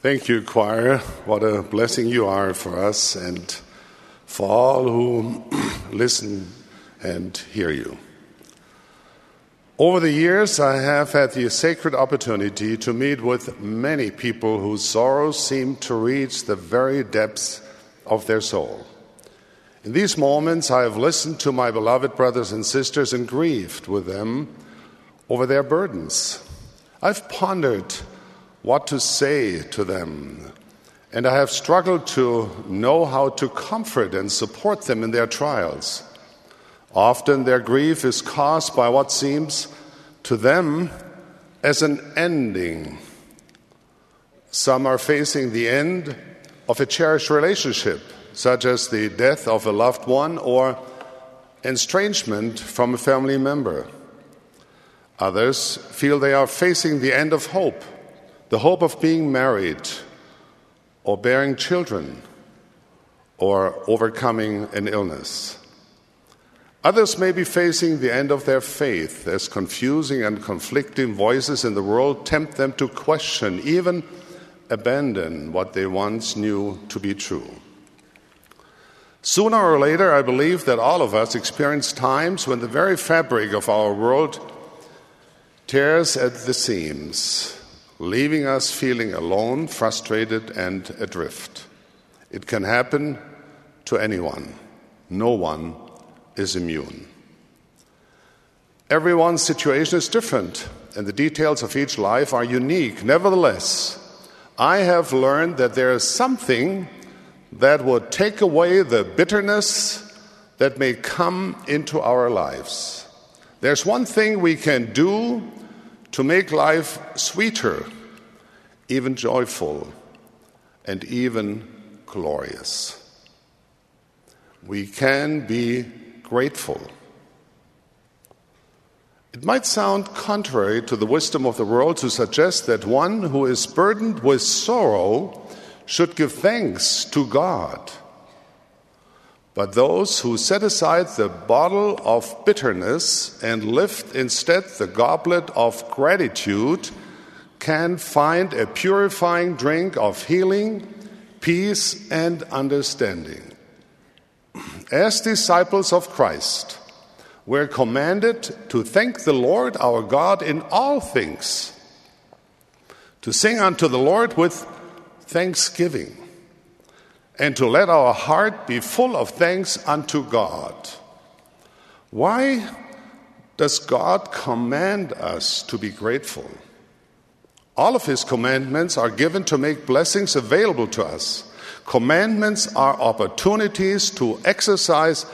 Thank you, choir. What a blessing you are for us and for all who listen and hear you. Over the years, I have had the sacred opportunity to meet with many people whose sorrows seem to reach the very depths of their soul. In these moments, I have listened to my beloved brothers and sisters and grieved with them over their burdens. I've pondered what to say to them, and I have struggled to know how to comfort and support them in their trials. Often their grief is caused by what seems to them as an ending. Some are facing the end of a cherished relationship, such as the death of a loved one or estrangement from a family member. Others feel they are facing the end of hope, the hope of being married or bearing children or overcoming an illness. Others may be facing the end of their faith as confusing and conflicting voices in the world tempt them to question, even abandon what they once knew to be true. Sooner or later, I believe that all of us experience times when the very fabric of our world tears at the seams, leaving us feeling alone, frustrated, and adrift. It can happen to anyone. No one is immune. Everyone's situation is different, and the details of each life are unique. Nevertheless, I have learned that there is something that would take away the bitterness that may come into our lives. There's one thing we can do to make life sweeter, even joyful, and even glorious. We can be grateful. It might sound contrary to the wisdom of the world to suggest that one who is burdened with sorrow should give thanks to God. But those who set aside the bottle of bitterness and lift instead the goblet of gratitude can find a purifying drink of healing, peace, and understanding. As disciples of Christ, we're commanded to thank the Lord our God in all things, to sing unto the Lord with thanksgiving, and to let our heart be full of thanks unto God. Why does God command us to be grateful? All of His commandments are given to make blessings available to us. Commandments are opportunities to exercise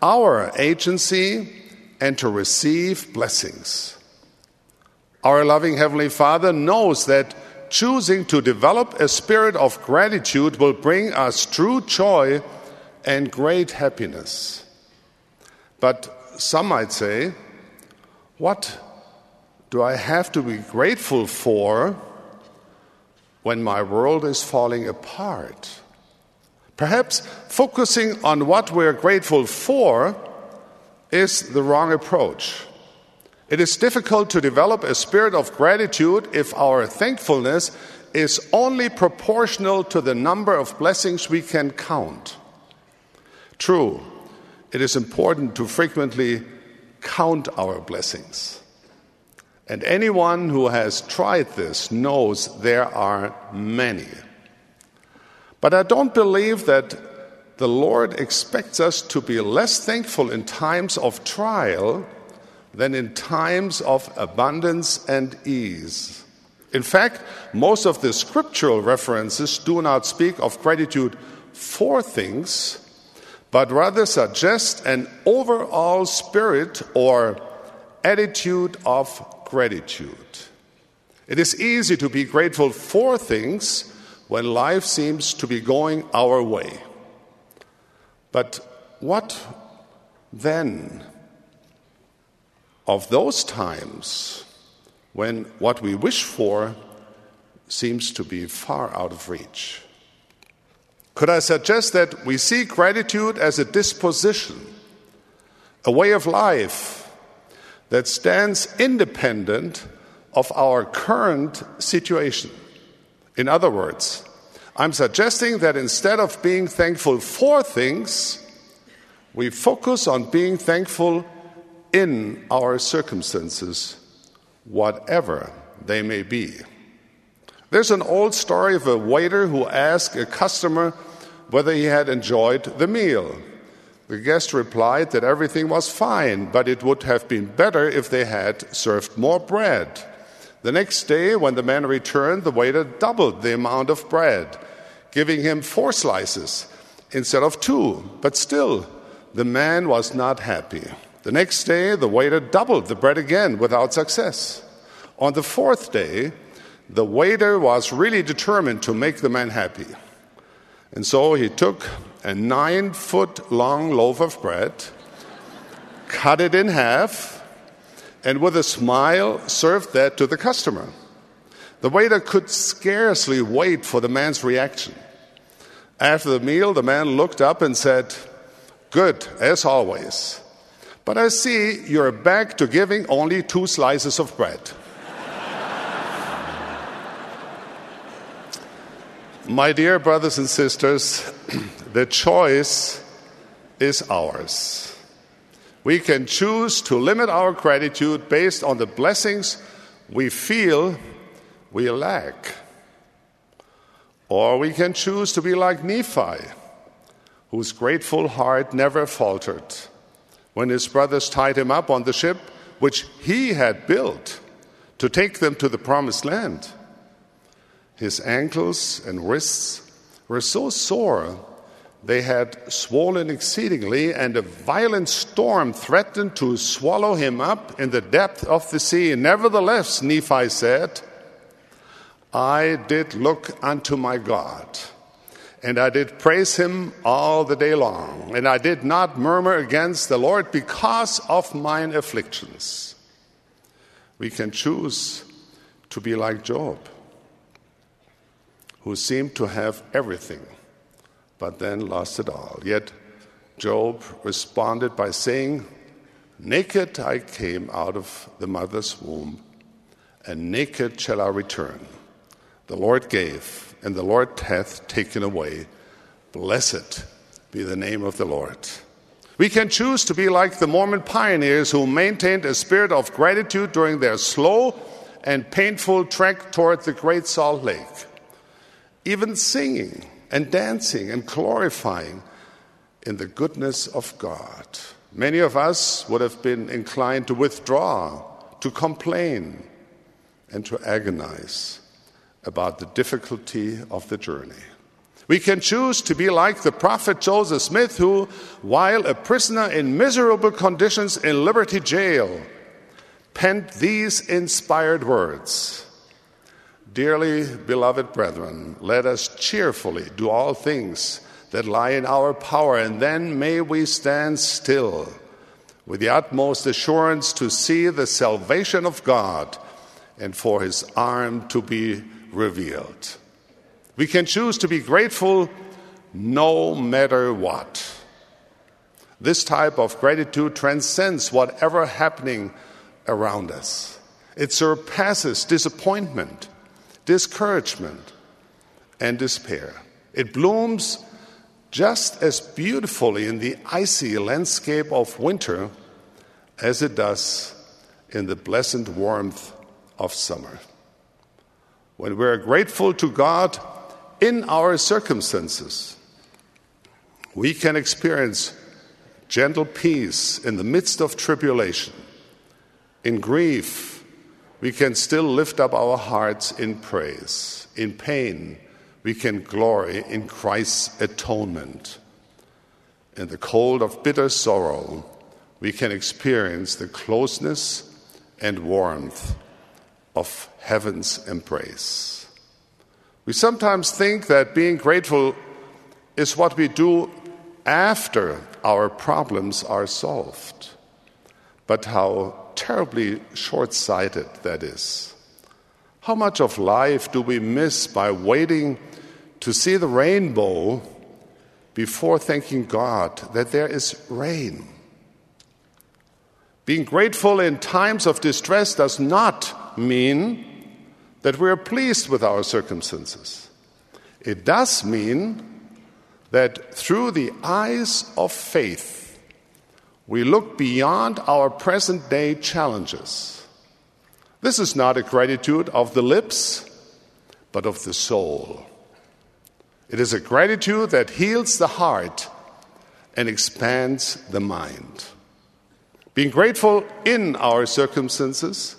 our agency and to receive blessings. Our loving Heavenly Father knows that choosing to develop a spirit of gratitude will bring us true joy and great happiness. But some might say, what do I have to be grateful for when my world is falling apart? Perhaps focusing on what we're grateful for is the wrong approach. It is difficult to develop a spirit of gratitude if our thankfulness is only proportional to the number of blessings we can count. True, it is important to frequently count our blessings. And anyone who has tried this knows there are many. But I don't believe that the Lord expects us to be less thankful in times of trial than in times of abundance and ease. In fact, most of the scriptural references do not speak of gratitude for things, but rather suggest an overall spirit or attitude of gratitude. It is easy to be grateful for things when life seems to be going our way. But what then of those times when what we wish for seems to be far out of reach? Could I suggest that we see gratitude as a disposition, a way of life that stands independent of our current situation? In other words, I'm suggesting that instead of being thankful for things, we focus on being thankful in our circumstances, whatever they may be. There's an old story of a waiter who asked a customer whether he had enjoyed the meal. The guest replied that everything was fine, but it would have been better if they had served more bread. The next day, when the man returned, the waiter doubled the amount of bread, giving him four slices instead of two. But still, the man was not happy. The next day, the waiter doubled the bread again without success. On the fourth day, the waiter was really determined to make the man happy. And so he took a nine foot long loaf of bread, cut it in half, and with a smile served that to the customer. The waiter could scarcely wait for the man's reaction. After the meal, the man looked up and said, Good, as always. But I see you're back to giving only two slices of bread. My dear brothers and sisters, the choice is ours. We can choose to limit our gratitude based on the blessings we feel we lack. Or we can choose to be like Nephi whose grateful heart never faltered when his brothers tied him up on the ship which he had built to take them to the promised land. His ankles and wrists were so sore they had swollen exceedingly, and a violent storm threatened to swallow him up in the depth of the sea. Nevertheless, Nephi said, I did look unto my God and I did praise him all the day long. And I did not murmur against the Lord because of mine afflictions. We can choose to be like Job, who seemed to have everything, but then lost it all. Yet Job responded by saying, Naked I came out of the mother's womb, and naked shall I return. The Lord gave and the Lord hath taken away. Blessed be the name of the Lord. We can choose to be like the Mormon pioneers who maintained a spirit of gratitude during their slow and painful trek toward the Great Salt Lake. Even singing and dancing and glorifying in the goodness of God. Many of us would have been inclined to withdraw, to complain, and to agonize about the difficulty of the journey. We can choose to be like the prophet Joseph Smith, who, while a prisoner in miserable conditions in Liberty Jail, penned these inspired words Dearly beloved brethren, let us cheerfully do all things that lie in our power, and then may we stand still with the utmost assurance to see the salvation of God and for his arm to be revealed. We can choose to be grateful no matter what. This type of gratitude transcends whatever happening around us. It surpasses disappointment, discouragement, and despair. It blooms just as beautifully in the icy landscape of winter as it does in the pleasant warmth of summer when we're grateful to God in our circumstances, we can experience gentle peace in the midst of tribulation. In grief, we can still lift up our hearts in praise. In pain, we can glory in Christ's atonement. In the cold of bitter sorrow, we can experience the closeness and warmth of heaven's embrace. We sometimes think that being grateful is what we do after our problems are solved. But how terribly short sighted that is. How much of life do we miss by waiting to see the rainbow before thanking God that there is rain? Being grateful in times of distress does not mean that we are pleased with our circumstances. It does mean that through the eyes of faith, we look beyond our present day challenges. This is not a gratitude of the lips, but of the soul. It is a gratitude that heals the heart and expands the mind. Being grateful in our circumstances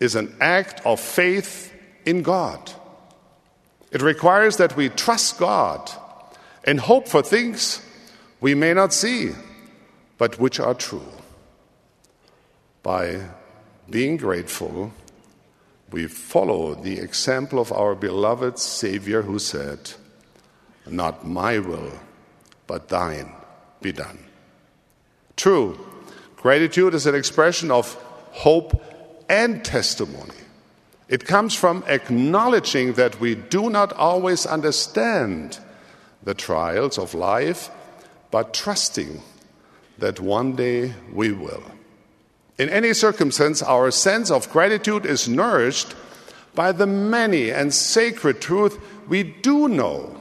is an act of faith in God. It requires that we trust God and hope for things we may not see, but which are true. By being grateful, we follow the example of our beloved Savior who said, Not my will, but thine be done. True, gratitude is an expression of hope and testimony. It comes from acknowledging that we do not always understand the trials of life, but trusting that one day we will. In any circumstance, our sense of gratitude is nourished by the many and sacred truth we do know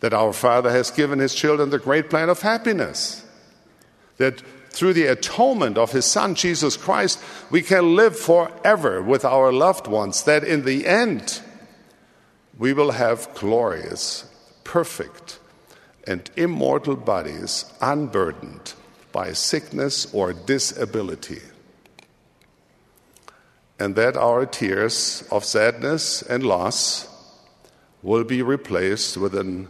that our Father has given His children the great plan of happiness, that through the atonement of His Son, Jesus Christ, we can live forever with our loved ones, that in the end we will have glorious, perfect, and immortal bodies unburdened by sickness or disability. And that our tears of sadness and loss will be replaced with an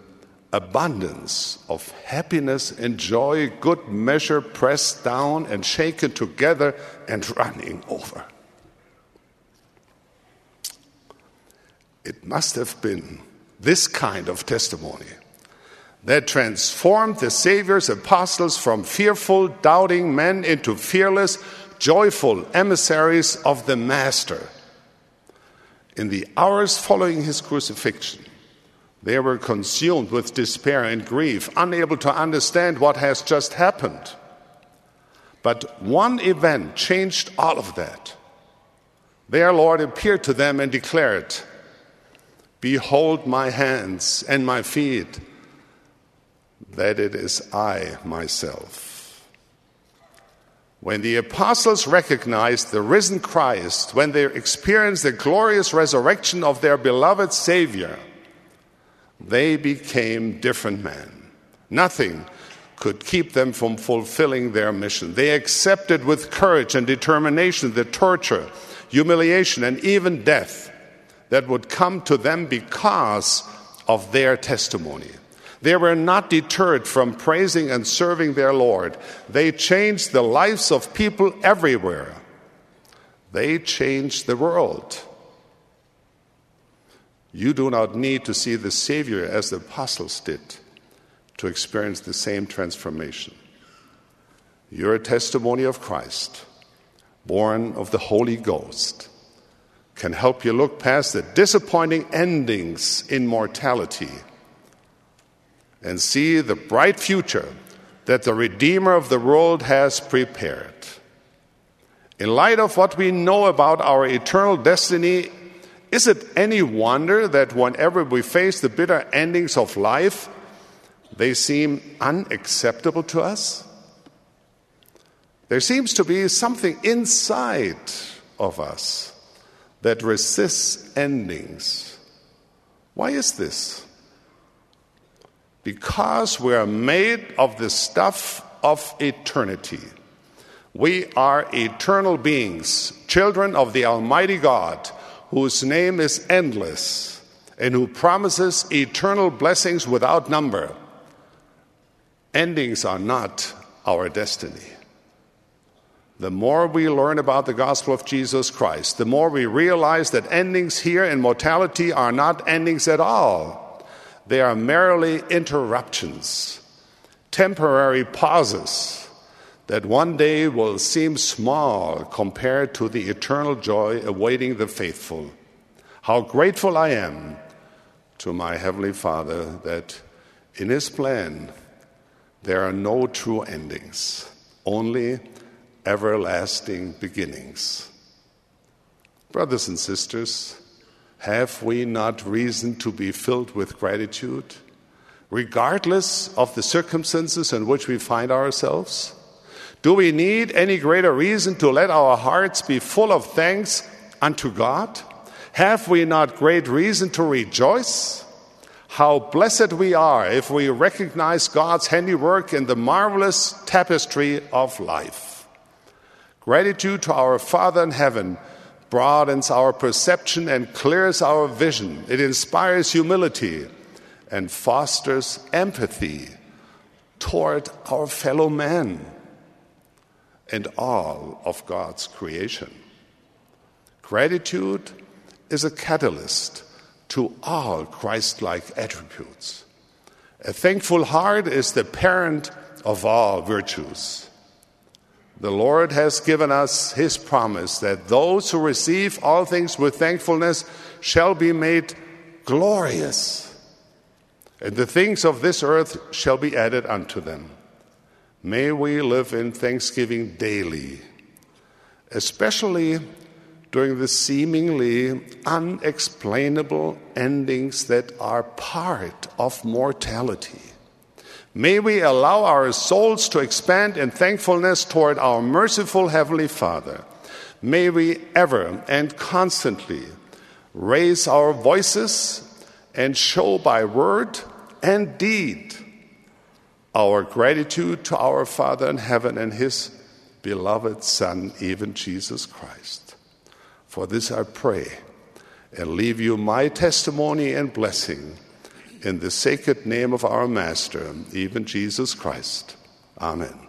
abundance of happiness and joy, good measure, pressed down and shaken together and running over. It must have been this kind of testimony that transformed the Savior's apostles from fearful, doubting men into fearless, joyful emissaries of the Master. In the hours following his crucifixion, they were consumed with despair and grief, unable to understand what has just happened. But one event changed all of that. Their Lord appeared to them and declared, Behold my hands and my feet, that it is I myself. When the apostles recognized the risen Christ, when they experienced the glorious resurrection of their beloved Savior, they became different men. Nothing could keep them from fulfilling their mission. They accepted with courage and determination the torture, humiliation, and even death that would come to them because of their testimony. They were not deterred from praising and serving their Lord. They changed the lives of people everywhere. They changed the world. You do not need to see the Savior as the apostles did to experience the same transformation. Your testimony of Christ, born of the Holy Ghost, can help you look past the disappointing endings in mortality and see the bright future that the Redeemer of the world has prepared. In light of what we know about our eternal destiny is it any wonder that whenever we face the bitter endings of life, they seem unacceptable to us? There seems to be something inside of us that resists endings. Why is this? Because we are made of the stuff of eternity. We are eternal beings, children of the Almighty God whose name is endless and who promises eternal blessings without number. Endings are not our destiny. The more we learn about the gospel of Jesus Christ, the more we realize that endings here in mortality are not endings at all. They are merely interruptions, temporary pauses that one day will seem small compared to the eternal joy awaiting the faithful. How grateful I am to my Heavenly Father that in His plan there are no true endings, only everlasting beginnings. Brothers and sisters, have we not reason to be filled with gratitude, regardless of the circumstances in which we find ourselves? Do we need any greater reason to let our hearts be full of thanks unto God? Have we not great reason to rejoice? How blessed we are if we recognize God's handiwork in the marvelous tapestry of life. Gratitude to our Father in heaven broadens our perception and clears our vision. It inspires humility and fosters empathy toward our fellow men and all of God's creation. Gratitude is a catalyst to all Christ like attributes. A thankful heart is the parent of all virtues. The Lord has given us His promise that those who receive all things with thankfulness shall be made glorious, and the things of this earth shall be added unto them. May we live in thanksgiving daily, especially during the seemingly unexplainable endings that are part of mortality. May we allow our souls to expand in thankfulness toward our merciful Heavenly Father. May we ever and constantly raise our voices and show by word and deed our gratitude to our Father in heaven and His beloved Son, even Jesus Christ. For this I pray and leave you my testimony and blessing in the sacred name of our Master, even Jesus Christ. Amen.